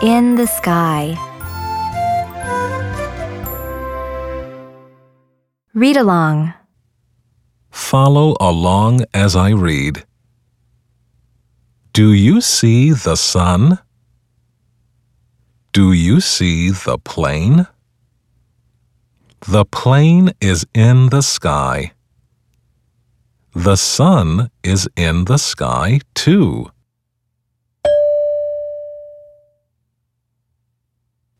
In the sky. Read along. Follow along as I read. Do you see the sun? Do you see the plane? The plane is in the sky. The sun is in the sky too.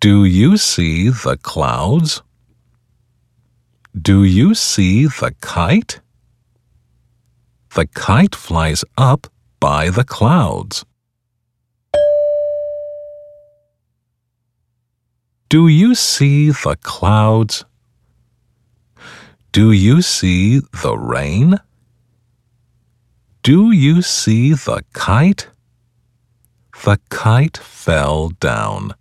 Do you see the clouds? Do you see the kite? The kite flies up by the clouds. Do you see the clouds? Do you see the rain? Do you see the kite? The kite fell down.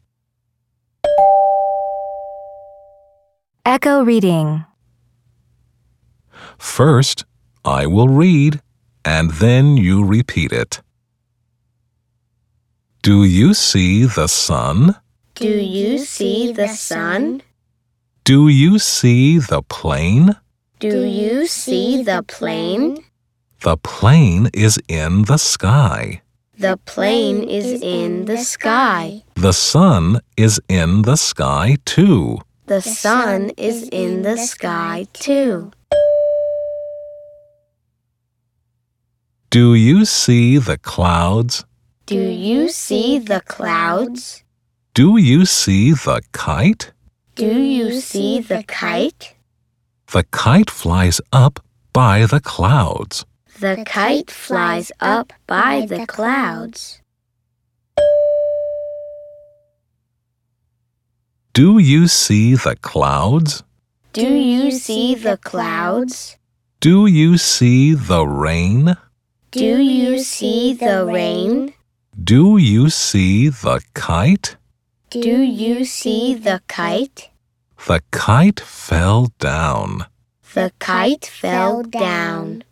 Echo reading. First, I will read, and then you repeat it. Do you see the sun? Do you see the sun? Do you see the plane? Do you see the plane? The plane is in the sky. The plane is in the sky. The sun is in the sky too. The sun is in the sky too. Do you see the clouds? Do you see the clouds? Do you see the kite? Do you see the kite? The kite flies up by the clouds. The kite flies up by the clouds. Do you see the clouds? Do you see the clouds? Do you see the rain? Do you see the rain? Do you see the kite? Do you see the kite? The kite fell down. The kite fell down.